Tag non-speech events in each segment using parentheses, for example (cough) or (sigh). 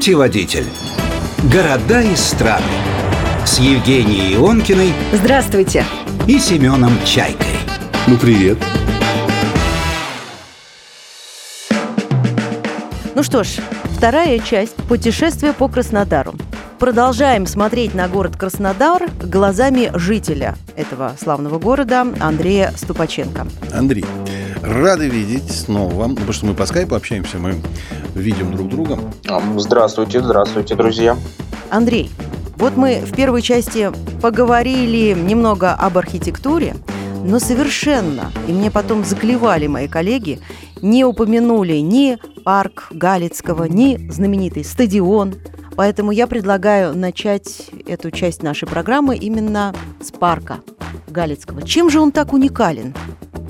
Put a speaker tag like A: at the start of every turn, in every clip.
A: Путеводитель. Города и страны. С Евгенией Ионкиной
B: Здравствуйте.
A: и Семеном Чайкой.
C: Ну, привет.
B: Ну что ж, вторая часть путешествия по Краснодару. Продолжаем смотреть на город Краснодар глазами жителя этого славного города Андрея Ступаченко.
C: Андрей, рады видеть снова, ну, потому что мы по скайпу общаемся, мы видим друг друга.
D: Здравствуйте, здравствуйте, друзья.
B: Андрей, вот мы в первой части поговорили немного об архитектуре, но совершенно, и мне потом заклевали мои коллеги, не упомянули ни парк Галицкого, ни знаменитый стадион. Поэтому я предлагаю начать эту часть нашей программы именно с парка Галицкого. Чем же он так уникален?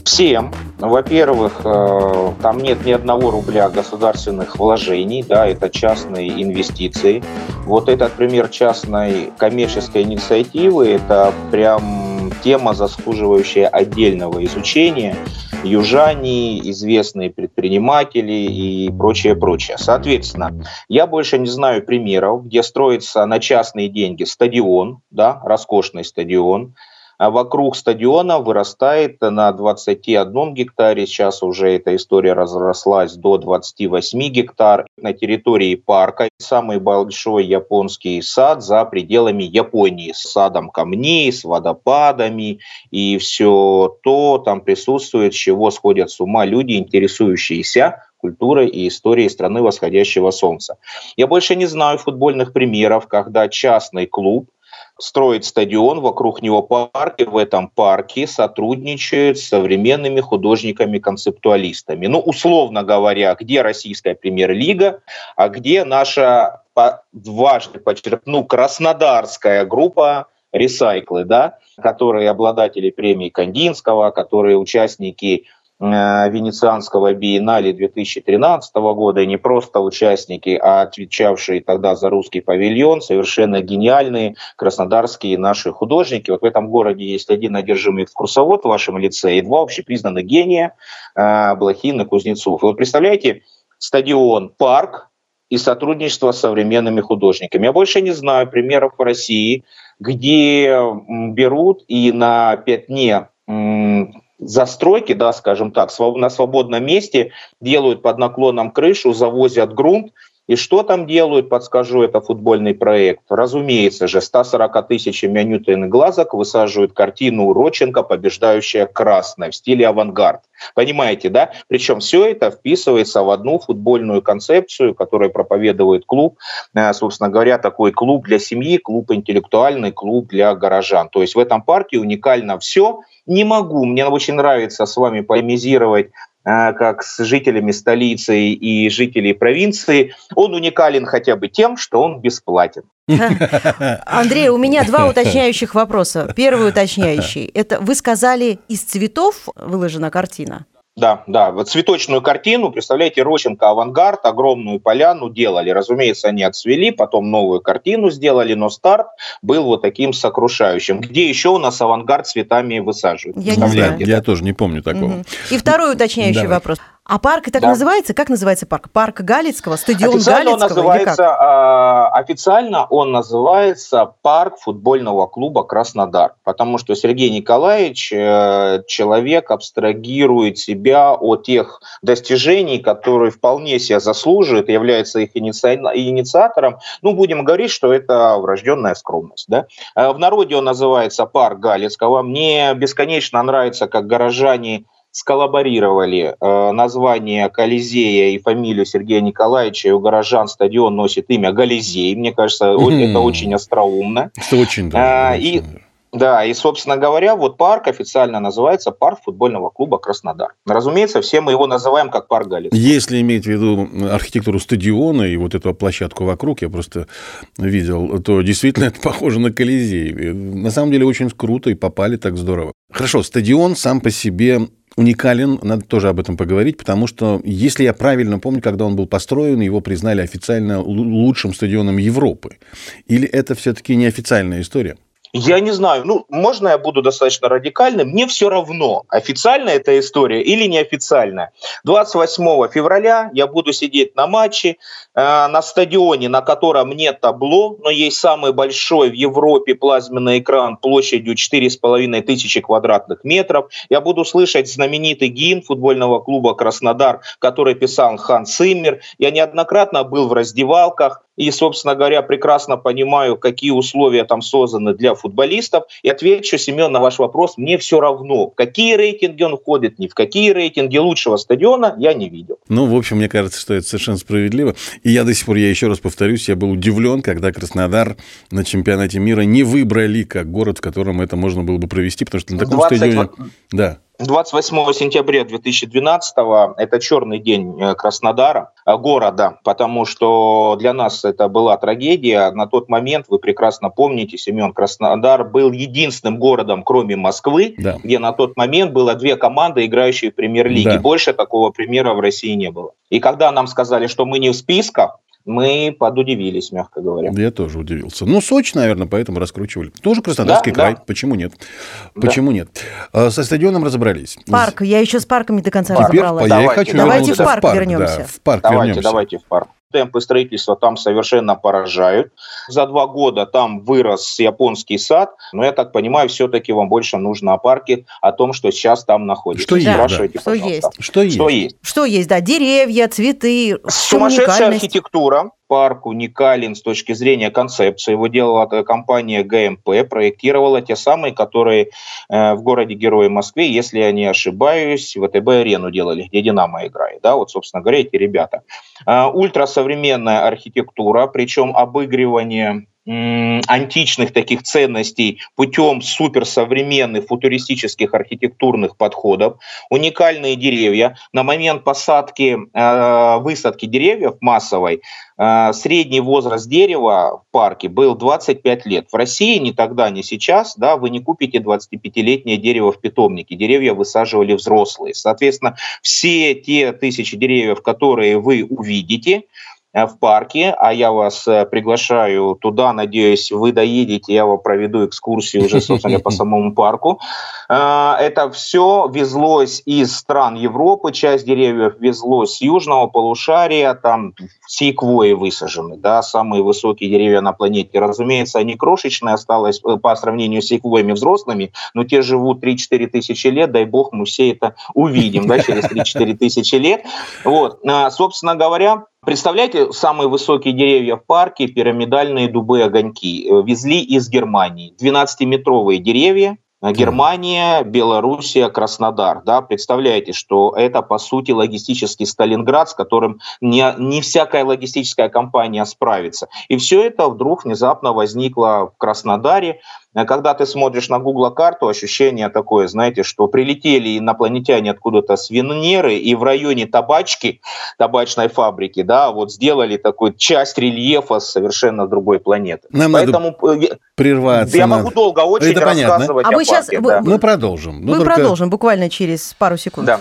D: Всем. Во-первых, э, там нет ни одного рубля государственных вложений, да, это частные инвестиции. Вот этот пример частной коммерческой инициативы, это прям тема, заслуживающая отдельного изучения. Южане, известные предприниматели и прочее, прочее. Соответственно, я больше не знаю примеров, где строится на частные деньги стадион, да, роскошный стадион, а вокруг стадиона вырастает на 21 гектаре, сейчас уже эта история разрослась до 28 гектар. На территории парка самый большой японский сад за пределами Японии с садом камней, с водопадами и все то там присутствует, чего сходят с ума люди, интересующиеся культурой и историей страны восходящего солнца. Я больше не знаю футбольных примеров, когда частный клуб строит стадион, вокруг него парк, и в этом парке сотрудничают с современными художниками-концептуалистами. Ну, условно говоря, где российская премьер-лига, а где наша, дважды подчеркну, краснодарская группа ресайклы, да, которые обладатели премии Кандинского, которые участники Венецианского биеннале 2013 года, и не просто участники, а отвечавшие тогда за русский павильон, совершенно гениальные краснодарские наши художники. Вот в этом городе есть один одержимый экскурсовод в вашем лице и два общепризнанных гения э, Блохин и Кузнецов. И вот представляете, стадион, парк и сотрудничество с современными художниками. Я больше не знаю примеров в России, где берут и на пятне застройки, да, скажем так, на свободном месте делают под наклоном крышу, завозят грунт, и что там делают, подскажу, это футбольный проект. Разумеется же, 140 тысячами ньютон глазок высаживают картину Уроченко, побеждающая красная в стиле авангард. Понимаете, да? Причем все это вписывается в одну футбольную концепцию, которую проповедует клуб. Э, собственно говоря, такой клуб для семьи, клуб интеллектуальный, клуб для горожан. То есть в этом парке уникально все. Не могу, мне очень нравится с вами полемизировать как с жителями столицы и жителей провинции, он уникален хотя бы тем, что он бесплатен. (laughs)
B: Андрей, у меня два уточняющих вопроса. Первый уточняющий. Это вы сказали, из цветов выложена картина?
D: Да, да, вот цветочную картину, представляете, Родченко «Авангард», огромную поляну делали. Разумеется, они отцвели, потом новую картину сделали, но старт был вот таким сокрушающим. Где еще у нас «Авангард» цветами высаживают?
B: Я не знаю.
C: Я тоже не помню такого. Угу.
B: И второй уточняющий Давай. вопрос. А парк так да. называется? Как называется парк? Парк Галицкого, стадион официально
D: Галицкого? Он называется, э, официально он называется парк футбольного клуба Краснодар, потому что Сергей Николаевич э, человек абстрагирует себя от тех достижений, которые вполне себя заслуживает, является их инициатором. Ну, будем говорить, что это врожденная скромность. Да? Э, в народе он называется парк Галицкого. Мне бесконечно нравится, как горожане сколлаборировали э, название Колизея и фамилию Сергея Николаевича, и у горожан стадион носит имя Гализей. Мне кажется, mm-hmm. это очень остроумно.
C: Это очень, да.
D: А, и, да, и, собственно говоря, вот парк официально называется парк футбольного клуба Краснодар. Разумеется, все мы его называем как парк Галицкого.
C: Если иметь в виду архитектуру стадиона и вот эту площадку вокруг, я просто видел, то действительно (laughs) это похоже на Колизей. На самом деле очень круто и попали так здорово. Хорошо, стадион сам по себе уникален, надо тоже об этом поговорить, потому что, если я правильно помню, когда он был построен, его признали официально лучшим стадионом Европы. Или это все-таки неофициальная история?
D: Я не знаю, ну, можно я буду достаточно радикальным, мне все равно, официальная эта история или неофициальная. 28 февраля я буду сидеть на матче, э, на стадионе, на котором нет табло, но есть самый большой в Европе плазменный экран площадью 4,5 тысячи квадратных метров. Я буду слышать знаменитый гимн футбольного клуба «Краснодар», который писал Хан Симмер. Я неоднократно был в раздевалках, и, собственно говоря, прекрасно понимаю, какие условия там созданы для футболистов. И отвечу, Семен, на ваш вопрос, мне все равно, в какие рейтинги он входит, ни в какие рейтинги лучшего стадиона я не видел.
C: Ну, в общем, мне кажется, что это совершенно справедливо. И я до сих пор, я еще раз повторюсь, я был удивлен, когда Краснодар на чемпионате мира не выбрали как город, в котором это можно было бы провести, потому что на таком 20... стадионе... Да.
D: 28 сентября 2012 это черный день э, Краснодара, э, города, потому что для нас это была трагедия. На тот момент, вы прекрасно помните, Семен Краснодар был единственным городом, кроме Москвы, да. где на тот момент было две команды, играющие в премьер-лиге. Да. Больше такого примера в России не было. И когда нам сказали, что мы не в списках, мы подудивились, мягко говоря.
C: Я тоже удивился. Ну, Сочи, наверное, поэтому раскручивали. Тоже Краснодарский да, край. Да. Почему нет? Почему да. нет? А, со стадионом разобрались.
B: Парк. Я еще с парками до конца парк. разобралась.
C: Теперь, я хочу
B: давайте в парк, в парк вернемся. Да,
C: в парк
D: давайте,
C: вернемся.
D: Давайте в парк. Темпы строительства там совершенно поражают. За два года там вырос японский сад, но я так понимаю, все-таки вам больше нужно о парке, о том, что сейчас там находится.
C: Что?
D: Спрашивайте,
B: да. Что есть?
C: Что есть?
D: Что есть?
B: Что есть, да, деревья, цветы.
D: Сумасшедшая архитектура, парк уникален с точки зрения концепции. Его делала компания ГМП, проектировала те самые, которые э, в городе Герои Москве, если я не ошибаюсь, ВТБ-арену делали, где «Динамо» играет. Да, вот, собственно говоря, эти ребята. Э, ультрасовременная архитектура, причем обыгрывание античных таких ценностей путем суперсовременных футуристических архитектурных подходов, уникальные деревья. На момент посадки, э, высадки деревьев массовой, э, средний возраст дерева в парке был 25 лет. В России ни тогда, ни сейчас да, вы не купите 25-летнее дерево в питомнике. Деревья высаживали взрослые. Соответственно, все те тысячи деревьев, которые вы увидите, в парке, а я вас э, приглашаю туда, надеюсь, вы доедете, я вам проведу экскурсию уже, собственно, по (laughs) самому парку. Э, это все везлось из стран Европы, часть деревьев везлось с южного полушария, там секвои высажены, да, самые высокие деревья на планете. Разумеется, они крошечные, осталось по сравнению с секвоями взрослыми, но те живут 3-4 тысячи лет, дай бог, мы все это увидим, да, через 3-4 тысячи лет. Вот, собственно говоря, Представляете, самые высокие деревья в парке, пирамидальные дубы-огоньки, э, везли из Германии. 12-метровые деревья, Германия, Белоруссия, Краснодар. Да, представляете, что это, по сути, логистический Сталинград, с которым не, не всякая логистическая компания справится. И все это вдруг внезапно возникло в Краснодаре. Э, когда ты смотришь на Google карту, ощущение такое, знаете, что прилетели инопланетяне откуда-то с Венеры и в районе табачки, табачной фабрики, да, вот сделали такую часть рельефа совершенно другой планеты.
C: Нам Поэтому надо э, прерваться.
D: Я надо. могу долго очень Это рассказывать
B: понятно. А вы сейчас,
D: парке,
B: вы,
C: да. Мы продолжим.
B: Мы только... продолжим буквально через пару секунд.
D: Да.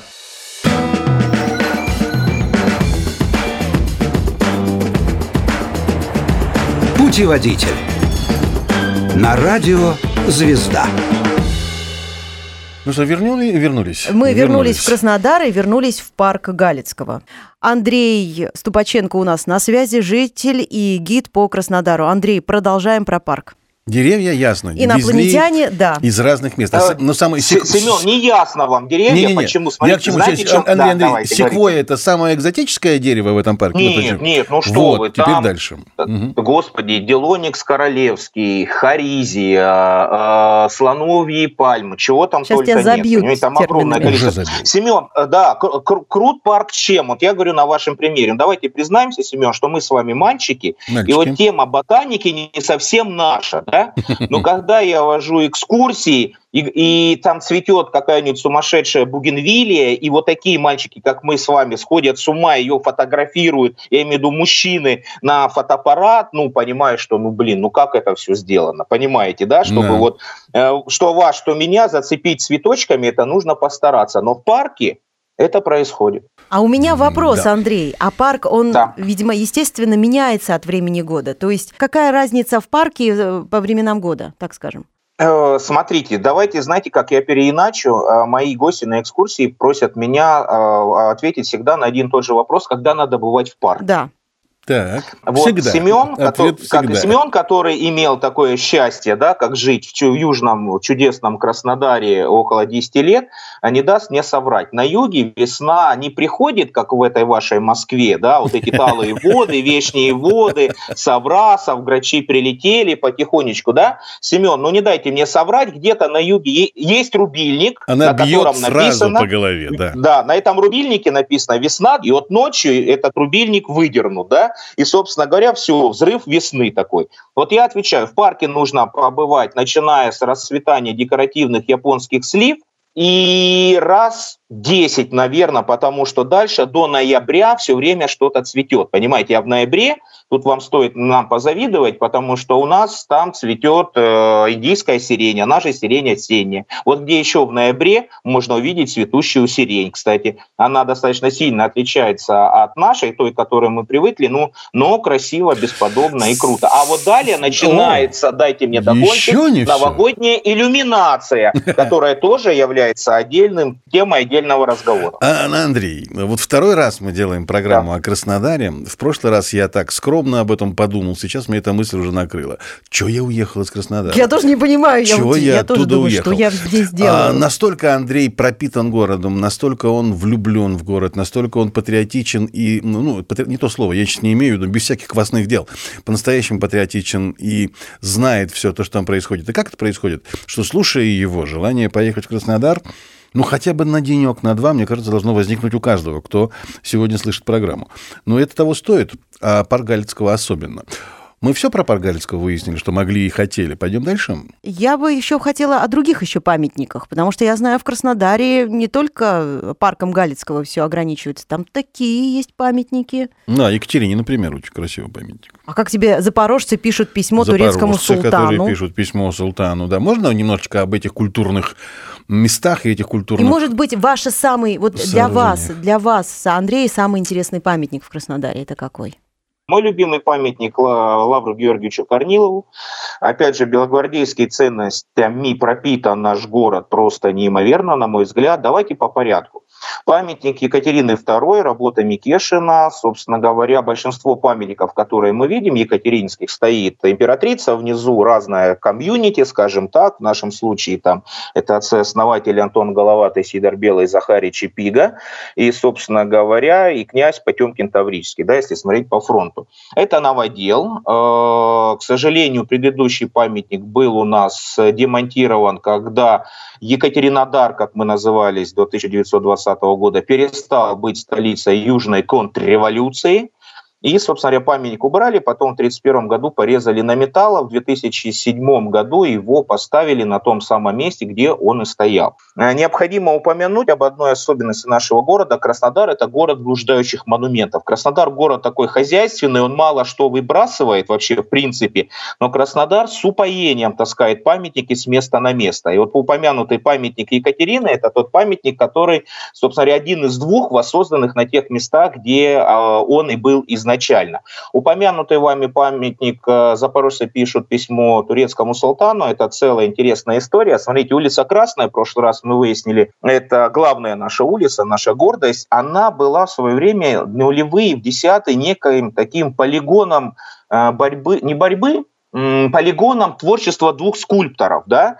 A: Путеводитель на радио «Звезда».
C: Ну что, вернули, вернулись?
B: Мы вернулись. вернулись в Краснодар и вернулись в парк Галицкого. Андрей Ступаченко у нас на связи, житель и гид по Краснодару. Андрей, продолжаем про парк.
C: Деревья ясно.
B: Инопланетяне, да.
C: Из разных мест.
D: А, Но самое... С, Семен, не ясно вам деревья, не, не, не. почему?
C: Смотрите, Я к чему? Знаете, чем... Андрей, да, Андрей, давайте, секвоя – это самое экзотическое дерево в этом парке?
D: Нет, нет, ну что
C: вот,
D: вы.
C: теперь там, дальше.
D: Господи, Делоникс королевский, Харизия, э, слоновьи пальмы, чего там
B: Сейчас
D: только
B: тебя забьют
D: нет. Там огромное количество. Семен, э, да, кр- крут парк чем? Вот я говорю на вашем примере. Давайте признаемся, Семен, что мы с вами мальчики, Мальчики. и вот тема ботаники не совсем наша, да? Но как (laughs) когда я вожу экскурсии, и, и там цветет какая-нибудь сумасшедшая бугенвилия, и вот такие мальчики, как мы с вами, сходят с ума, ее фотографируют, я имею в виду мужчины, на фотоаппарат, ну, понимаешь, что, ну, блин, ну, как это все сделано, понимаете, да, чтобы да. вот, э, что вас, что меня зацепить цветочками, это нужно постараться, но в парке это происходит.
B: А у меня вопрос, да. Андрей. А парк, он, да. видимо, естественно, меняется от времени года. То есть какая разница в парке э, по временам года, так скажем?
D: Э, смотрите, давайте, знаете, как я переиначу. Э, мои гости на экскурсии просят меня ответить всегда на один и тот же вопрос, когда надо бывать в парке.
B: Да.
D: Так, вот всегда. Семен, который, как, Семен, который имел такое счастье, да, как жить в, южном чудесном Краснодаре около 10 лет, а не даст мне соврать. На юге весна не приходит, как в этой вашей Москве, да, вот эти (laughs) талые воды, вечные воды, Саврасов, грачи прилетели потихонечку, да. Семен, ну не дайте мне соврать, где-то на юге есть рубильник,
C: Она на котором написано... по голове, да.
D: Да, на этом рубильнике написано «весна», и вот ночью этот рубильник выдернут, да, и, собственно говоря, все, взрыв весны такой. Вот я отвечаю, в парке нужно побывать, начиная с расцветания декоративных японских слив, и раз 10, наверное, потому что дальше до ноября все время что-то цветет. Понимаете, а в ноябре тут вам стоит нам позавидовать, потому что у нас там цветет э, индийская сирень, а наша сирень осенняя. Вот где еще в ноябре можно увидеть цветущую сирень, кстати. Она достаточно сильно отличается от нашей, той, к которой мы привыкли, ну, но красиво, бесподобно и круто. А вот далее начинается, О, дайте мне докончить, новогодняя все. иллюминация, которая тоже является отдельным темой, отдельного разговора.
C: А, Андрей, вот второй раз мы делаем программу да. о Краснодаре. В прошлый раз я так скромно об этом подумал, сейчас мне эта мысль уже накрыла. Чего я уехал из Краснодара?
B: Я тоже не понимаю. Чего я, я, я тоже думаю, уехал? что я здесь делаю.
C: А, настолько Андрей пропитан городом, настолько он влюблен в город, настолько он патриотичен и, ну, ну не то слово, я сейчас не имею в виду, без всяких квасных дел, по-настоящему патриотичен и знает все то, что там происходит. И как это происходит? Что, слушая его желание поехать в Краснодар, ну, хотя бы на денек, на два, мне кажется, должно возникнуть у каждого, кто сегодня слышит программу. Но это того стоит, а Паргалицкого особенно. Мы все про Паргалицкого выяснили, что могли и хотели. Пойдем дальше?
B: Я бы еще хотела о других еще памятниках, потому что я знаю, в Краснодаре не только парком Галицкого все ограничивается, там такие есть памятники.
C: Да, Екатерине, например, очень красивый памятник.
B: А как тебе запорожцы пишут письмо турецкому султану?
C: которые пишут письмо султану, да. Можно немножечко об этих культурных местах и этих культурных...
B: И, может быть, ваш самый, вот для вас, для вас, Андрей, самый интересный памятник в Краснодаре, это какой?
D: Мой любимый памятник Лавру Георгиевичу Корнилову. Опять же, белогвардейские ценностями пропитан наш город просто неимоверно, на мой взгляд. Давайте по порядку. Памятник Екатерины II, работа Микешина. Собственно говоря, большинство памятников, которые мы видим, екатеринских, стоит императрица, внизу разная комьюнити, скажем так. В нашем случае там это отцы-основатели Антон Головатый, Сидор Белый, Захарий Чепига. И, собственно говоря, и князь Потемкин Таврический, да, если смотреть по фронту. Это новодел. Э, к сожалению, предыдущий памятник был у нас демонтирован, когда Екатеринодар, как мы назывались до 1920 года, перестал быть столицей южной контрреволюции. И, собственно говоря, памятник убрали, потом в 1931 году порезали на металл, в 2007 году его поставили на том самом месте, где он и стоял. Э, необходимо упомянуть об одной особенности нашего города. Краснодар – это город блуждающих монументов. Краснодар – город такой хозяйственный, он мало что выбрасывает вообще в принципе, но Краснодар с упоением таскает памятники с места на место. И вот упомянутый памятник Екатерины – это тот памятник, который, собственно говоря, один из двух воссозданных на тех местах, где а, он и был изначально изначально. Упомянутый вами памятник э, запорожцы пишут письмо турецкому султану. Это целая интересная история. Смотрите, улица Красная, в прошлый раз мы выяснили, это главная наша улица, наша гордость. Она была в свое время нулевые, в десятые неким таким полигоном э, борьбы, не борьбы, полигоном творчества двух скульпторов, да,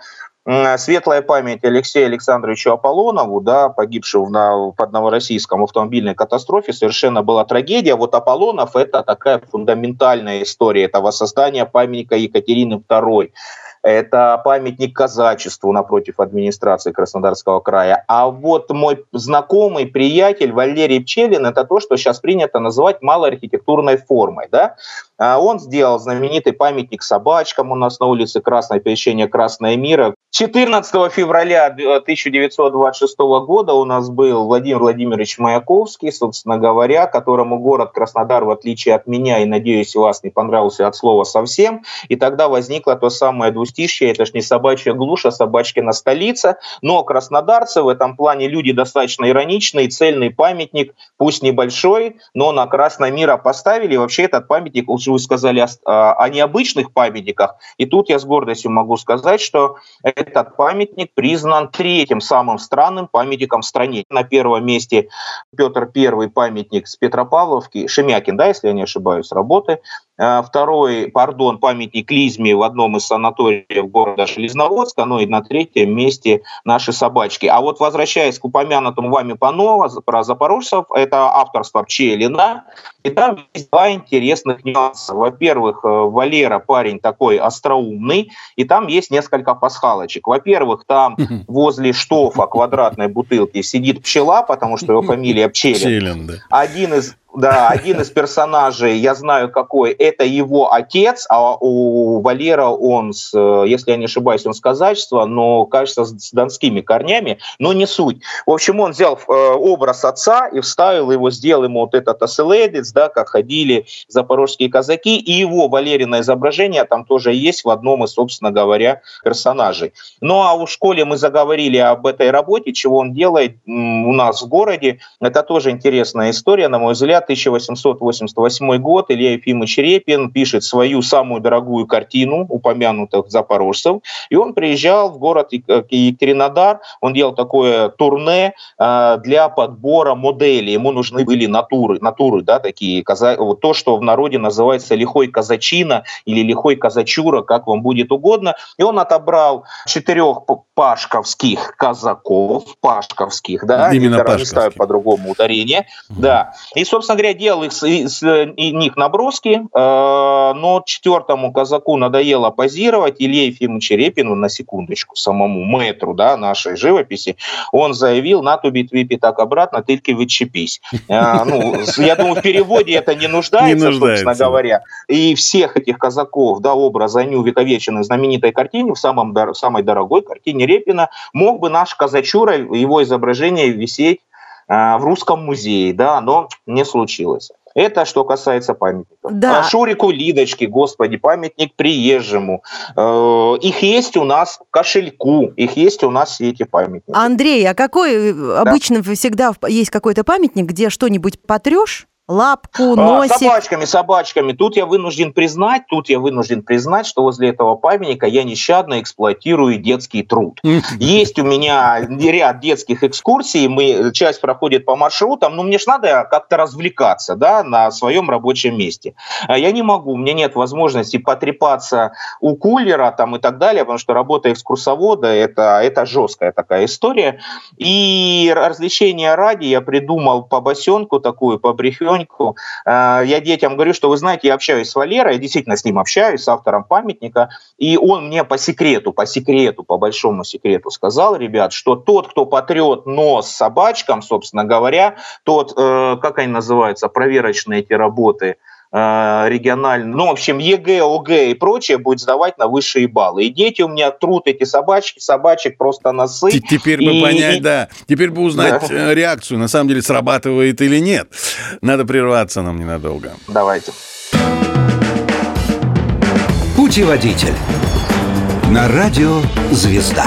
D: светлая память Алексею Александровичу Аполлонову, да, погибшего на, под Новороссийском автомобильной катастрофе, совершенно была трагедия. Вот Аполлонов – это такая фундаментальная история этого создания памятника Екатерины II это памятник казачеству напротив администрации Краснодарского края. А вот мой знакомый, приятель Валерий Пчелин, это то, что сейчас принято называть малоархитектурной формой. Да? А он сделал знаменитый памятник собачкам у нас на улице Красное Пещение Красное Мира. 14 февраля 1926 года у нас был Владимир Владимирович Маяковский, собственно говоря, которому город Краснодар, в отличие от меня, и, надеюсь, вас не понравился от слова совсем. И тогда возникло то самое двустишье, это ж не собачья глушь, а собачкина столица. Но краснодарцы в этом плане люди достаточно ироничные, цельный памятник, пусть небольшой, но на Красное Мира поставили. И вообще этот памятник же вы сказали о, о необычных памятниках. И тут я с гордостью могу сказать, что этот памятник признан третьим самым странным памятником в стране. На первом месте Петр I памятник с Петропавловки, Шемякин, да, если я не ошибаюсь, работы. Э, второй, пардон, памятник Лизме в одном из санаториев города Железноводска. Ну и на третьем месте наши собачки. А вот возвращаясь к упомянутому вами Панова про запорожцев, это авторство Пчелина. И там есть два интересных нюанса. Во-первых, э, Валера парень такой остроумный, и там есть несколько пасхалочек. Во-первых, там возле штофа квадратной бутылки сидит пчела, потому что его (laughs) фамилия Пчелин. Пчелин да. Один из да, один из персонажей, я знаю какой, это его отец, а у Валера он, с, если я не ошибаюсь, он с казачества, но, кажется, с донскими корнями, но не суть. В общем, он взял э, образ отца и вставил его, сделал ему вот этот оселедец, да, как ходили запорожские казаки, и его Валерина изображение там тоже есть в одном из, собственно говоря, персонажей. Ну, а в школе мы заговорили об этой работе, чего он делает у нас в городе. Это тоже интересная история, на мой взгляд, 1888 год, Илья Ефимович Репин пишет свою самую дорогую картину упомянутых запорожцев, и он приезжал в город Екатеринодар, он делал такое турне э, для подбора моделей, ему нужны были натуры, натуры, да, такие, вот то, что в народе называется лихой казачина или лихой казачура, как вам будет угодно, и он отобрал четырех пашковских казаков, пашковских, да,
C: Именно не, пашковских.
D: по-другому ударение, угу. да, и, собственно, собственно говоря, делал их, с них наброски, э, но четвертому казаку надоело позировать. Илье Ефимович Репину, на секундочку, самому мэтру да, нашей живописи, он заявил, на ту битве так обратно, только відчепись. Э, ну, я думаю, в переводе это не нуждается, не нуждается, собственно говоря. И всех этих казаков, да, образ они увековечены в знаменитой картине, в самом, самой дорогой картине Репина, мог бы наш казачура, его изображение висеть в Русском музее, да, но не случилось. Это что касается памятников. Да. А Шурику Лидочке, господи, памятник приезжему. Э, их есть у нас кошельку, их есть у нас все эти памятники.
B: Андрей, а какой да. обычно всегда есть какой-то памятник, где что-нибудь потрешь, лапку, а, носик.
D: Собачками, собачками. Тут я вынужден признать, тут я вынужден признать, что возле этого памятника я нещадно эксплуатирую детский труд. Есть у меня ряд детских экскурсий, мы, часть проходит по маршрутам, но мне же надо как-то развлекаться да, на своем рабочем месте. А я не могу, у меня нет возможности потрепаться у кулера там, и так далее, потому что работа экскурсовода это, это жесткая такая история. И развлечения ради я придумал по босенку такую, по брехеньку, потихоньку. Э, я детям говорю, что вы знаете, я общаюсь с Валерой, я действительно с ним общаюсь, с автором памятника, и он мне по секрету, по секрету, по большому секрету сказал, ребят, что тот, кто потрет нос собачкам, собственно говоря, тот, э, как они называются, проверочные эти работы, Э, региональный, ну, в общем, ЕГЭ, ОГЭ и прочее будет сдавать на высшие баллы. И дети у меня трут эти собачки, собачек просто носы.
C: Теперь
D: и,
C: бы понять, да, теперь бы узнать да. Э, реакцию, на самом деле срабатывает или нет. Надо прерваться нам ненадолго.
D: Давайте.
A: Путеводитель. На радио «Звезда».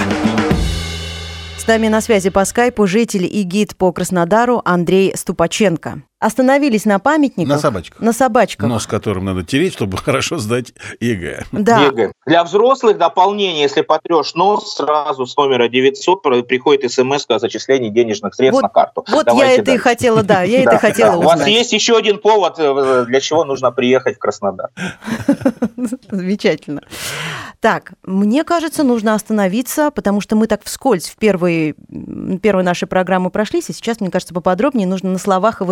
B: С нами на связи по скайпу житель и гид по Краснодару Андрей Ступаченко остановились на памятниках.
C: На собачках.
B: На собачках.
C: Нос которым надо тереть, чтобы (laughs) хорошо сдать ЕГЭ.
D: Да. ЕГЭ. Для взрослых дополнение, если потрешь нос, сразу с номера 900 приходит смс о зачислении денежных средств
B: вот,
D: на карту.
B: Вот Давайте я это и хотела, да, я (laughs) это хотела
D: узнать. У вас есть еще один повод, э, для чего нужно приехать в Краснодар. (laughs)
B: Замечательно. Так, мне кажется, нужно остановиться, потому что мы так вскользь в первой, первой нашей программы прошлись, и сейчас, мне кажется, поподробнее нужно на словах и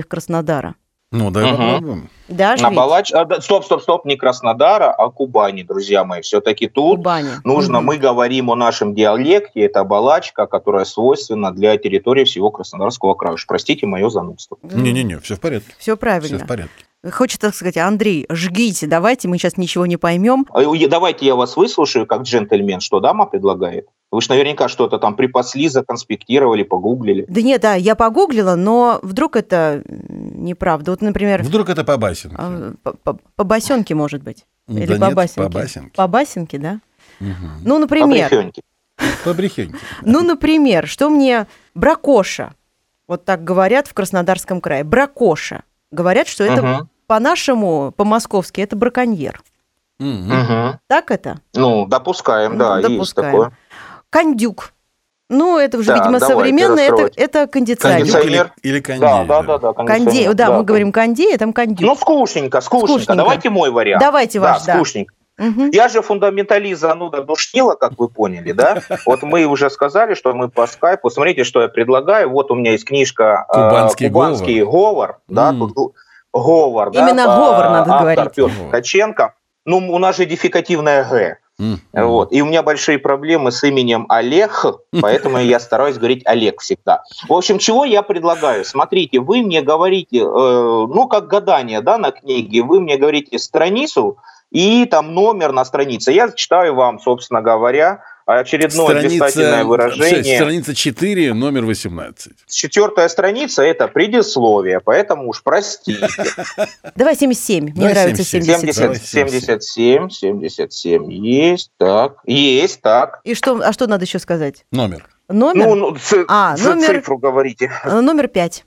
B: выражениях Краснодара.
C: Ну, да, угу. попробуем.
D: Даже на Балач... А, стоп, стоп, стоп, не Краснодара, а Кубани, друзья мои. Все-таки тут Кубани. нужно, угу. мы говорим о нашем диалекте, это балачка, которая свойственна для территории всего Краснодарского края. Уж простите мое занудство.
C: Не-не-не, все в порядке.
B: Все правильно.
C: Все в порядке.
B: Хочется сказать, Андрей, жгите, давайте, мы сейчас ничего не поймем.
D: А, давайте я вас выслушаю, как джентльмен, что дама предлагает. Вы же наверняка что-то там припасли, законспектировали, погуглили.
B: Да нет, да, я погуглила, но вдруг это неправда. Вот, например...
C: Вдруг это по басенке. А,
B: по, по, басенке, может быть.
C: Или да по нет, басенке. по басенке.
B: По басенке, да? Угу. Ну, например... По брехеньке.
C: По брехеньке.
B: Ну, например, что мне бракоша, вот так говорят в Краснодарском крае, бракоша. Говорят, что это по-нашему, по-московски, это браконьер. Так это?
D: Ну, допускаем,
B: Ну,
D: да, есть такое.
B: Кондюк. Ну, это уже,
D: Так,
B: видимо,
D: давайте
B: современное, это, это кондиционер.
C: Кондюк или,
D: Кондиционер.
C: или кондей.
D: Да, да, да, да.
B: Кондей,
D: кондиционер,
B: да, мы говорим кондей, а там кондюк.
D: Ну, скучненько, скучненько.
B: Скучненько.
D: Давайте мой вариант.
B: Давайте ваш, да.
D: скучненько.
B: Мгм.
D: Я же фундаменталист зануда душнила, как вы поняли, да? (laughs) Вот мы уже сказали, что мы по скайпу. Смотрите, что я предлагаю. Вот у меня есть книжка э,
C: Кубанский
D: «Кубанский говор». Да,
C: М.
D: тут говор. да,
B: Именно
D: по-
B: говор надо
D: автор
B: говорить.
D: Петр. Ткаченко. Ну, у нас же дефективная «г». Вот. И у меня большие проблемы с именем Олег, (laughs) поэтому я стараюсь говорить Олег всегда. В общем, чего я предлагаю? Смотрите, вы мне говорите, э, ну, как гадание, да, на книге, вы мне говорите страницу и там номер на странице. Я читаю вам, собственно говоря, очередное блистательное выражение.
C: страница 4, номер 18.
D: Четвертая страница – это предисловие, поэтому уж простите. (laughs)
B: Давай 77. Мне нравится
C: 77.
B: 77.
C: Давай
D: 70, 77, 77, есть, так, есть, так.
B: И что, а что надо еще сказать?
C: Номер.
B: Номер?
D: Ну, ну,
B: А, номер-
D: цифру говорите.
B: Э, Номер 5.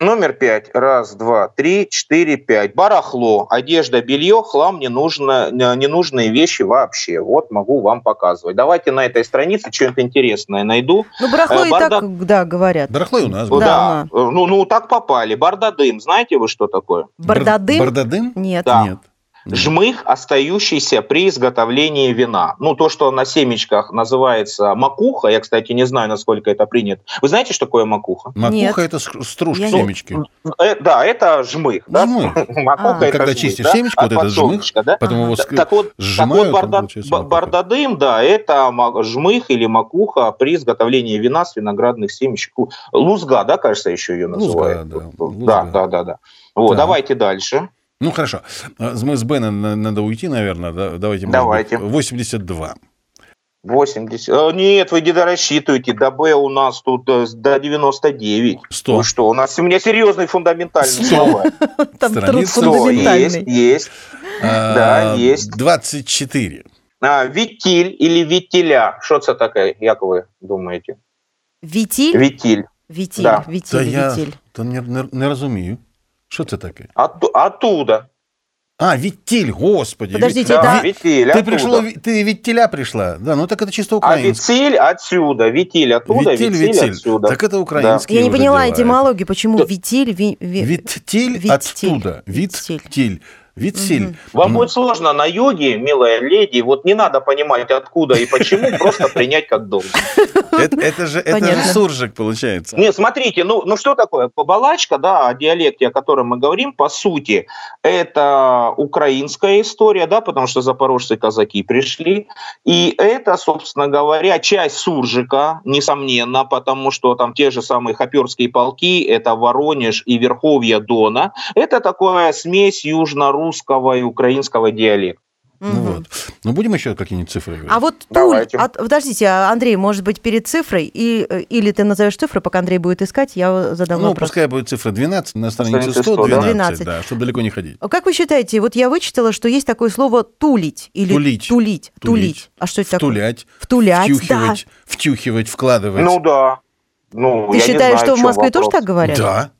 D: Номер пять. Раз, два, три, четыре, пять. Барахло, одежда, белье, хлам, не нужно, не- ненужные вещи вообще. Вот могу вам показывать. Давайте на этой странице что-нибудь интересное найду.
B: Ну, барахло
D: Э,
B: и
D: бардак.
B: так, да, говорят.
C: Барахло и у нас.
B: Да,
C: было.
D: Да. Ну, ну, так попали. Бардадым. Знаете вы, что такое?
B: Бардадым?
C: Бар- Бардадым?
B: Нет.
D: Да.
C: Нет.
D: Жмых, остающийся при изготовлении вина. Ну, то, что на семечках называется макуха. Я, кстати, не знаю, насколько это принято. Вы знаете, что такое макуха?
C: Макуха
B: Нет.
C: это стружка
B: Я
C: семечки.
D: Э, да, это жмых. Да?
C: Жмых. (laughs)
D: Макуха
B: А.
D: это
C: Когда
D: жмых,
C: чистишь
D: да?
C: семечко,
D: От
C: вот этот жмых,
D: да?
C: Потом его ск-
D: Так вот, так
C: сжимают,
D: вот
C: там
D: барда- бардадым, да, это жмых или макуха при изготовлении вина с виноградных семечек. Лузга, да, кажется, еще ее
C: Лузга,
D: называют.
C: да,
D: Да,
C: лузга.
D: да, да, да. Вот,
C: Так.
D: давайте дальше.
C: Ну, хорошо. А, Мы с Беном на- надо уйти, наверное. да? Давайте,
D: Давайте.
C: быть, 82.
D: 80. Э, Нет, вы не дорассчитываете. До Б у нас тут э, до 99.
C: 100.
D: Ну что, у нас у меня серьезный фундаментальный
C: Сто.
D: слова. (laughs)
B: Там труд фундаментальный.
D: есть, есть.
C: А,
D: Да, есть.
C: 24.
D: А, Витиль или витиля. Что это такое, як вы думаете?
B: Витиль?
D: Витиль.
B: Витиль,
D: Да.
B: Витиль,
C: я
B: витиль.
C: то не, не, не розумію. Що це таке?
D: Отту- Оттуда.
C: А, Виттиль, господи.
B: Подождите,
D: Да,
B: да.
D: Витиль,
C: Ты
D: оттуда.
C: пришла, ты Виттиля пришла. Да, ну так это чисто
D: А
C: украинский.
D: вициль отсюда, витиль оттуда,
C: Виттиль,
D: вициль,
C: Виттиль.
D: отсюда.
C: Так это украинский
B: Я не поняла
C: дела.
B: этимологию, почему
D: Да.
B: витиль, ви- ви-
C: Виттиль
B: Виттиль.
C: оттуда.
B: Виттиль.
C: Виттиль. Витсиль.
B: Мгм.
D: Вам
C: Ну,
D: будет сложно на йоге, милая леди, вот не надо понимать откуда и почему, (laughs) просто принять как должное.
C: Это, же, суржик получается.
D: Нет, смотрите, ну, ну что такое? Побалачка, да, о диалекте, о котором мы говорим, по сути, это украинская история, да, потому что запорожцы казаки пришли. И это, собственно говоря, часть суржика, несомненно, потому что там те же самые хоперские полки, это Воронеж и Верховья Дона. Это такая смесь южно-русского и украинского диалекта.
C: Ну
B: Мгм.
C: вот. Ну будем еще какие-нибудь цифры говорить.
B: А вот туль, а- подождите, Андрей, может быть, перед цифрой, и, э, или ты назовешь цифры, пока Андрей будет искать, я задам
C: ну,
B: вопрос.
C: пускай будет цифра 12, на странице
D: Странице
C: 100,
D: 100, да?
C: 12,
B: 12.
C: да, чтобы далеко не ходить.
B: А Как вы считаете, вот я вычитала, что есть такое слово тулить или
C: Тулить.
B: тулить,
C: Тулить.
B: тулить. А что это такое?
C: Втулять,
B: Втулять,
C: втюхивать, втюхивать, вкладывать.
D: Ну да. Ну,
B: Ты
D: я не
B: считаешь,
D: знаю,
B: что в Москве тоже
D: вопрос.
B: так говорят?
C: да.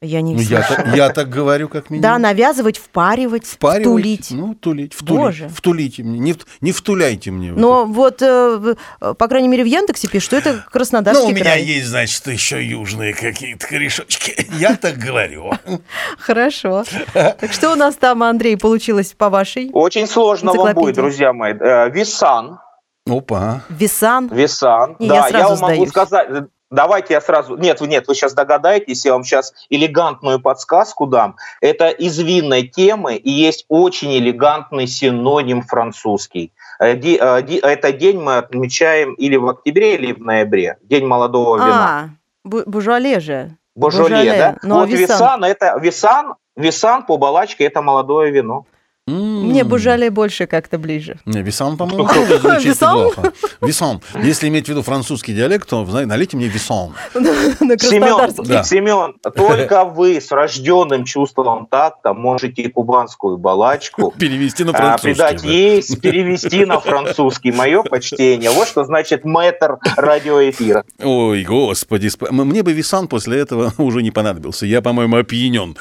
B: Я не
C: Ну, я, так, я так говорю, как (laughs) минимум.
B: Да, навязывать, впаривать,
C: Впаривать,
B: втулить.
C: Ну, тулить, втулить.
B: Боже.
C: Втулите мне, не, не втуляйте мне.
B: Но вот, э, по крайней мере, в Яндексе пишут, что это. Краснодарский
C: Ну, у меня
B: край.
C: есть, значит, еще южные какие-то корешочки. (laughs) Я так говорю. (laughs)
B: Хорошо. Так что у нас там, Андрей, получилось по вашей?
D: Очень сложно вам будет, друзья мои. Э, Висан.
C: Опа.
B: Висан.
D: Висан. Да,
B: я сразу
D: вам могу сказать. Давайте я сразу... Нет, нет, вы сейчас догадаетесь, я вам сейчас элегантную подсказку дам. Это из винной темы, и есть очень элегантный синоним французский. Э, э, Это день мы отмечаем или в октябре, или в ноябре. День молодого вина.
B: А, бу- Бужуале же.
D: Божоле. да?
B: Ну, а
D: вот
B: Висан?
D: висан, это висан, висан по балачке это молодое вино.
B: Мне Бужале больше как-то ближе.
C: Не, Висан, по-моему, тоже звучит
B: Висан?
C: неплохо. Висан. Если иметь в виду французский диалект, то, налейте мне Висан. (laughs)
B: На
D: Семен.
C: Да.
D: Семен, (laughs) только вы с рожденным чувством такта можете кубанскую балачку (laughs)
C: Перевести на
D: а,
C: французский.
D: придать
C: да.
D: ей, перевести на французский. Мое почтение. Вот что значит мэтр радиоэфира.
C: Ой, господи, мне бы Висан после этого уже не понадобился. Я, по-моему, опьянен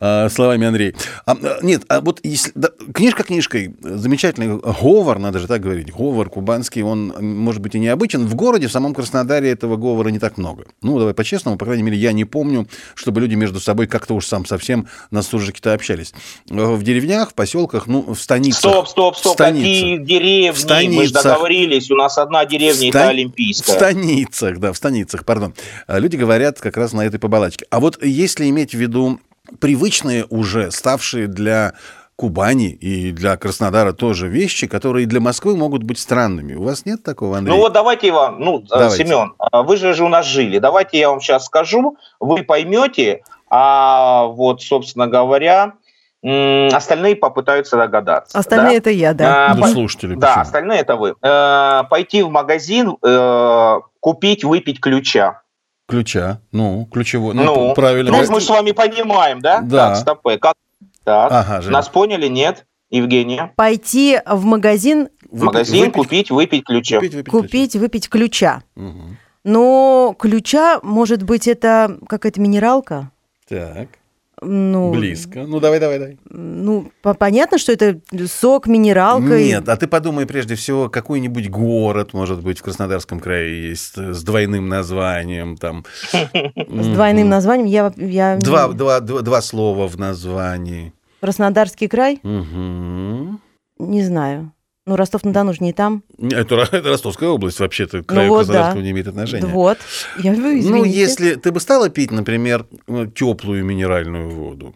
C: а, словами Андрея. А, а, нет, а вот если, да, книжка книжкой, замечательный говор, надо же так говорить, говор кубанский, он, может быть, и необычен. В городе, в самом Краснодаре этого говора не так много. Ну, давай по-честному, по крайней мере, я не помню, чтобы люди между собой как-то уж сам совсем на суржике-то общались. Э, В деревнях, в поселках, ну, в станицах.
D: Стоп, стоп, стоп.
C: Станицах.
D: Какие деревни?
C: В
D: Мы же
C: станицах.
D: договорились. У нас одна деревня,
C: В
D: это
C: ста-
D: Олимпийская.
C: В станицах, да, в станицах, пардон. А Люди говорят как раз на этой побалачке. А вот если иметь в виду привычные уже, ставшие для Кубани и для Краснодара тоже вещи, которые для Москвы могут быть странными. У вас нет такого, Андрей?
D: Ну вот давайте я вам, ну, э,
C: Давайте.
D: Семен, а вы же же у нас жили. Давайте я вам сейчас скажу, вы поймете, а вот, собственно говоря, остальные попытаются догадаться.
B: Остальные
D: да?
B: это я, да.
D: А,
C: Ну,
D: по-
C: слушатели,
D: Да,
C: почему?
D: остальные это вы. Э, Пойти в магазин, э, купить, выпить ключа.
C: Ключа. Ну, ключевой. Ну,
D: Ну,
C: правильно.
D: Ну, мы с вами понимаем, да?
C: Да.
D: Так, стоп, э, как? Так,
C: Ага, Женя.
D: нас поняли, нет? Евгения?
B: Пойти в магазин,
D: В магазин,
C: выпить-
D: купить, выпить ключа.
C: купить, выпить ключа.
B: купить, выпить ключа.
C: Мгм.
B: Но ключа, может быть, это какая-то минералка?
C: Так,
B: Ну,
C: близко. Ну, давай, давай, давай.
B: Ну, по- понятно, что это сок, минералка. и-
C: Нет, а ты подумай прежде всего, какой-нибудь город, может быть, в Краснодарском крае есть э, с двойным названием, там.
B: С двойным названием. Я, я...
C: Два, два, два, два слова в названии.
B: Краснодарский край?
C: Мгм.
B: Не знаю. Ну, Ростов-на-Дону же не там.
C: Это, это Ростовская область, вообще-то, к краю
B: вот,
C: Краснодарского
B: да.
C: не имеет отношения.
B: Вот. Я,
C: Ну,
B: извините.
C: если ты бы стала пить, например, теплую минеральную воду,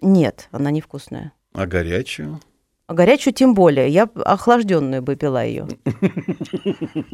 B: Нет, она невкусная.
C: а горячую?
B: А горячую тем более. Я охлажденную бы пила ее.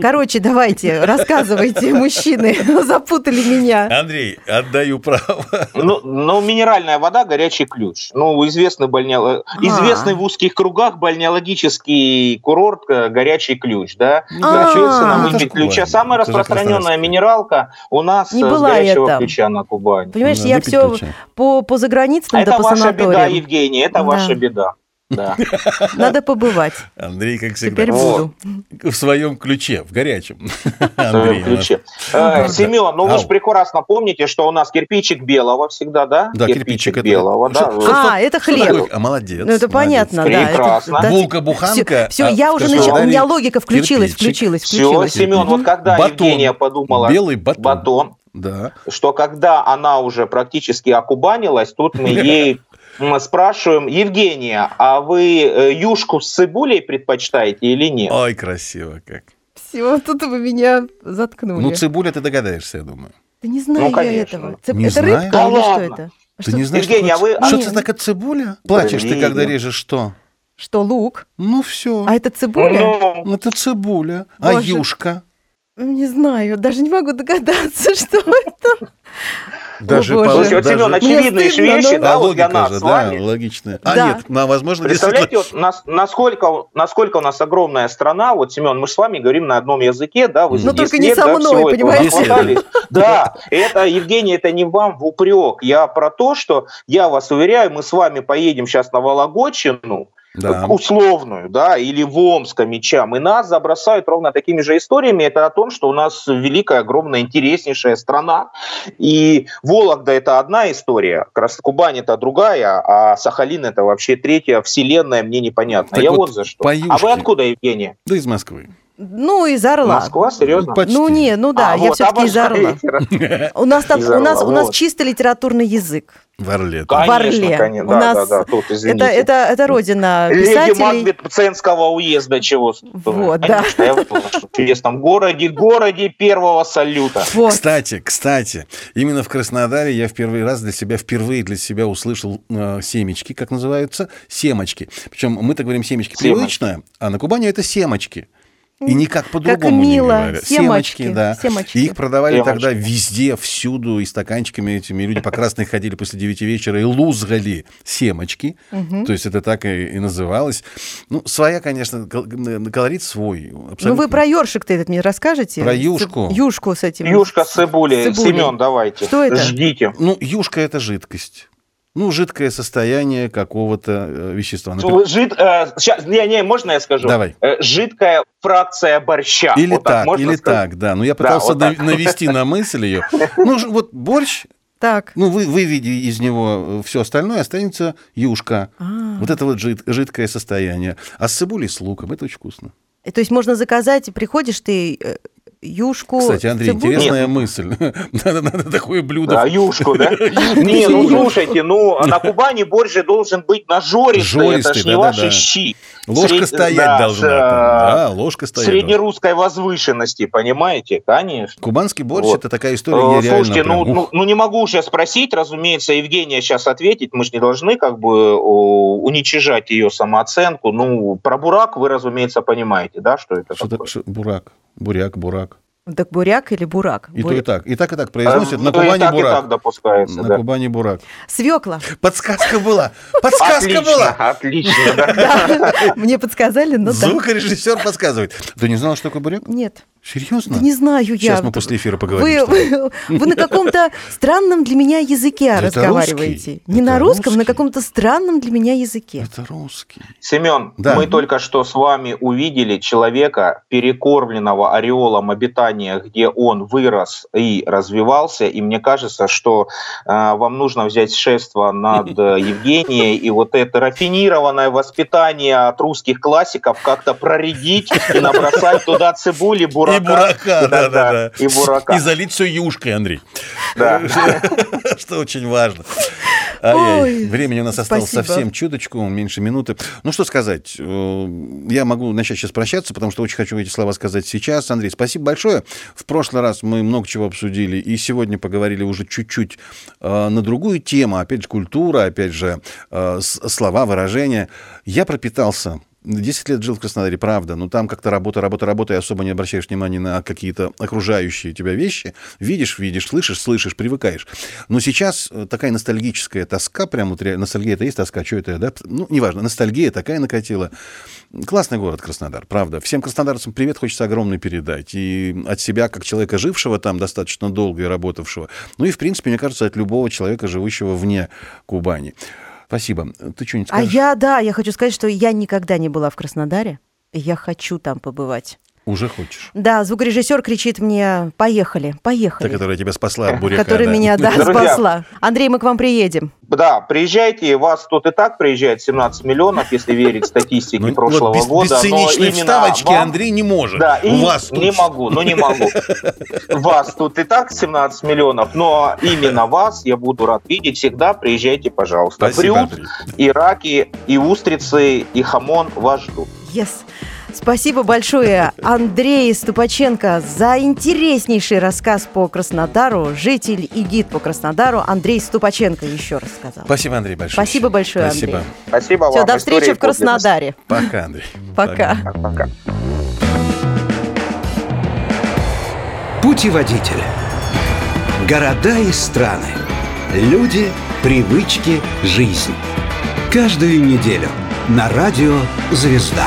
B: Короче, давайте, рассказывайте, мужчины. Запутали меня.
C: Андрей, отдаю право.
D: Ну, ну, минеральная вода, горячий ключ. Ну, известный, бальнео-
B: А.
D: известный в узких кругах бальнеологический курорт э, горячий ключ, да?
B: А,
C: ну, это ж
D: выпить ключа. Самая
C: это
D: распространенная минералка у нас
B: Не
D: э, с
B: я
D: горячего ключа на Кубани.
B: Понимаешь,
C: Да,
B: я все по, по заграницам,
D: Это
B: да по
D: ваша беда,
B: санаториям.
D: Евгений, это
B: Да.
D: ваша беда. Да. (laughs)
B: Надо побывать.
C: Андрей, как всегда,
B: Теперь буду.
C: в своем ключе, в горячем.
D: в (laughs)
C: Андрей,
D: своем ключе. Э, Семен, ну вы же прекрасно помните, что у нас кирпичик белого всегда, да?
C: Да, кирпичик. это-
D: белого, да.
C: Что- что-
B: А, это
C: что
B: хлеб.
C: такое? А, молодец.
B: Ну, это
C: молодец.
B: понятно, да.
D: Прекрасно.
C: Булка-буханка,
B: Все,
C: а
B: я уже начала, у меня логика включилась,
C: кирпичик.
B: включилась,
D: Все,
B: включилась.
D: Семен, вот когда
C: Батон.
D: Евгения подумала,
C: Белый батон.
D: батон,
C: Да.
D: что когда она уже практически окубанилась, тут мы (laughs) ей спрашиваем, Евгения, а вы э, юшку с цибулей предпочитаете или нет?
C: Ой, красиво как.
B: Все, тут вы меня заткнули.
C: Ну, цибуля ты догадаешься, я думаю.
B: Да не знаю
D: Ну,
B: я этого. Цеп-
C: Не
B: это
C: знаешь?
B: рыбка
D: Да
B: или что
D: ладно.
B: это? А
C: Ты
B: что,
C: не знаешь,
D: Евгения,
C: что,
D: а вы-
C: что
B: а-
C: это такая цибуля? Плачешь ты,
D: Блин.
C: когда режешь что?
B: что, лук?
C: Ну, все.
B: А это цибуля?
D: Ну,
C: Это цибуля. А
B: Боже.
C: юшка?
B: Не знаю, даже не могу догадаться, (laughs) что это.
C: Даже
B: боже.
C: по-
D: Слушайте, вот,
C: даже-
D: Семен, очевидные же вещи,
B: но-
D: да,
C: А
D: вот для нас
C: же,
D: с
C: да,
D: вами.
C: логичная. А
B: Да.
C: нет, ну, возможно,
D: Представляете,
C: действительно-
D: вот нас, насколько, насколько у нас огромная страна, вот, Семен, мы с вами говорим на одном языке, да, вы
C: Ну,
D: здесь
B: только не
D: нет,
B: со
D: да,
B: мной,
D: этого
B: понимаете? (laughs)
D: Да, это, Евгений, это не вам в упрек, я про то, что, я вас уверяю, мы с вами поедем сейчас на Вологодчину,
C: Да.
D: условную, да, или в Омска мечам, и нас забросают ровно такими же историями. Это о том, что у нас великая, огромная, интереснейшая страна, и Вологда это одна история, Кубань это другая, а Сахалин это вообще третья вселенная, мне непонятно.
C: Так
D: Я
C: вот,
D: вот, за что.
C: по
D: А вы откуда, Евгения?
C: Да из Москвы.
B: Ну, из Орла.
D: Москва, серьезно?
C: Почти.
B: Ну, не, ну да,
D: А,
B: я
D: вот,
B: все-таки из Орла. У нас там, у нас, у нас чисто литературный язык.
C: В Орле.
B: В Орле.
D: Конечно, конечно,
B: У
D: да,
B: нас
D: да, да, тут,
B: Это,
D: извините.
B: это, это родина
D: Леди
B: писателей.
D: Макбет Пценского уезда чего?
B: Вот, да.
D: В чудесном городе, городе первого салюта.
B: Вот.
C: Кстати, кстати, именно в Краснодаре я в первый раз для себя, впервые для себя услышал э, семечки, как называются, семочки. Причем мы так говорим семечки
D: Семочки.
C: привычно, а на Кубани это семочки. И никак по-другому не
B: мило.
C: говорят.
B: Семочки,
C: да.
B: семочки.
C: И их продавали
D: Семочки.
C: тогда везде, всюду, и стаканчиками этими. И люди по красной ходили после девяти вечера и лузгали семочки. То есть это так и, и называлось. Ну, своя, конечно, кол- колорит свой.
B: Ну,
C: абсолютно.
B: вы про ёршик-то этот мне расскажете?
C: Про
B: С-
C: юшку?
B: Юшку с этим.
D: Юшка с цибулей.
B: Цибулей.
D: Семен, давайте.
B: Что это?
D: Ждите.
C: Ну, юшка – это жидкость. Ну, жидкое состояние какого-то э, вещества. Например,
D: Ну, Жид, э, щас, не, не, можно я скажу?
C: Давай.
D: Э, жидкая фракция борща.
C: Или
D: Вот
C: так,
D: можно
C: или
D: сказать?
C: так, да. Но я пытался
D: вот так.
C: нав- навести на мысль ее. Ну, ж- вот борщ,
B: Так.
C: ну, вы выведи из него все остальное, останется юшка.
B: А.
C: Вот это вот жид- жидкое состояние. А с цибулей, с луком, это очень вкусно.
B: Э, То есть можно заказать, приходишь ты э, юшку.
C: Кстати, Андрей,
B: цибулю?
C: интересная мысль. (laughs) Надо, надо такое блюдо.
D: Да, юшку, да? (laughs) Не, ну слушайте, ну на (laughs) Кубани борщ же должен быть нажористый, это
C: Жористый,
D: ж не ваши щи.
C: Ложка
D: Сред-
C: стоять
D: да,
C: должна. там.
D: э,
C: Да, ложка стоять. должна.
D: Среднерусской возвышенности, понимаете? Конечно.
C: Кубанский борщ
D: Вот.
C: это такая история,
D: Э,
C: я реально
D: Слушайте, ну,
C: прям,
D: ну, ну не могу сейчас спросить, разумеется, Евгения сейчас ответить, мы же не должны как бы уничижать ее самооценку. Ну, про бурак вы, разумеется, понимаете, да, что это
C: Что
D: такое?
C: Бурак. Буряк, бурак.
B: Так буряк или бурак?
C: И то,
B: Буря-
C: и так. И так, и так произносят.
D: Э,
C: На
D: ну, и
C: Кубани
D: так, и
C: бурак.
D: так допускается,
C: На
D: да.
C: Кубани бурак.
B: Свекла.
C: Подсказка была. Подсказка
D: Отлично,
C: была.
D: отлично, (laughs) да.
B: Мне подсказали, но.
C: Звукорежиссер подсказывает. Ты не знал, что такое буряк?
B: Нет,
C: Серьезно?
B: да не знаю я.
C: Сейчас мы после эфира поговорим.
B: Вы, вы, (laughs) вы на каком-то странном для меня языке
C: Это
B: разговариваете.
C: русский.
B: Не
C: Это
B: на русском, на
C: русский.
B: каком-то странном для меня языке.
C: Это русский.
D: Семен,
C: Да.
D: мы только что с вами увидели человека, перекормленного ореолом обитания, где он вырос и развивался, и мне кажется, что э, вам нужно взять шефство над э, (laughs) Евгенией и вот это рафинированное воспитание от русских классиков как-то проредить и набросать туда цибули, бурака.
C: И бурака, да-да-да.
D: И бурака.
C: И залить все юшкой, Андрей.
D: Да. (laughs)
C: Что очень важно.
B: Ой,
C: Времени у нас осталось
B: спасибо.
C: совсем чуточку, меньше минуты. Ну, что сказать? Э, Я могу начать сейчас прощаться, потому что очень хочу эти слова сказать сейчас. Андрей, спасибо большое. В прошлый раз мы много чего обсудили, и сегодня поговорили уже чуть-чуть э, на другую тему. Опять же, культура, опять же, э, слова, выражения. Я пропитался 10 лет жил в Краснодаре, правда, но там как-то работа, работа, работа, и особо не обращаешь внимания на какие-то окружающие тебя вещи. Видишь, видишь, слышишь, слышишь, привыкаешь. Но сейчас э, такая ностальгическая тоска, прям вот ностальгия это есть тоска, что это, да? Ну, неважно, ностальгия такая накатила. Классный город Краснодар, правда. Всем краснодарцам привет хочется огромный передать. И от себя, как человека, жившего там достаточно долго и работавшего, ну и, в принципе, мне кажется, от любого человека, живущего вне Кубани. Спасибо. Ты что-нибудь
B: А
C: скажешь?
B: я, да, я хочу сказать, что я никогда не была в Краснодаре. Я хочу там побывать.
C: Уже хочешь.
B: Да, звукорежиссер кричит мне, поехали,
C: Та,
B: поехали.
C: которая тебя спасла от буряка.
B: Которая
C: да.
B: меня, да,
D: Друзья.
B: спасла. Андрей, мы к вам приедем.
D: Да, приезжайте, вас тут и так приезжает 17 миллионов, если верить статистике
C: Ну, вот
D: прошлого
C: без,
D: года.
C: без
D: но
C: циничной
D: именно
C: вставочки
D: вам-
C: Андрей не может.
D: Да, и
C: вас тут...
D: не могу, ну не могу. Вас тут и так 17 миллионов, но именно вас я буду рад видеть всегда. Приезжайте, пожалуйста.
C: Спасибо, Андрей.
D: и раки, и устрицы, и хамон вас ждут.
B: Yes. Спасибо большое, Андрей Ступаченко, за интереснейший рассказ по Краснодару. Житель и гид по Краснодару Андрей Ступаченко еще раз сказал.
C: Спасибо, Андрей, большое.
B: Спасибо большое,
C: Спасибо.
B: Андрей.
D: Спасибо
B: Все,
D: вам.
B: до встречи в. Краснодаре.
C: Пока, Андрей.
B: Пока.
D: Пока.
A: Путеводитель. Города и страны. Люди, привычки, жизнь. Каждую неделю на радио «Звезда».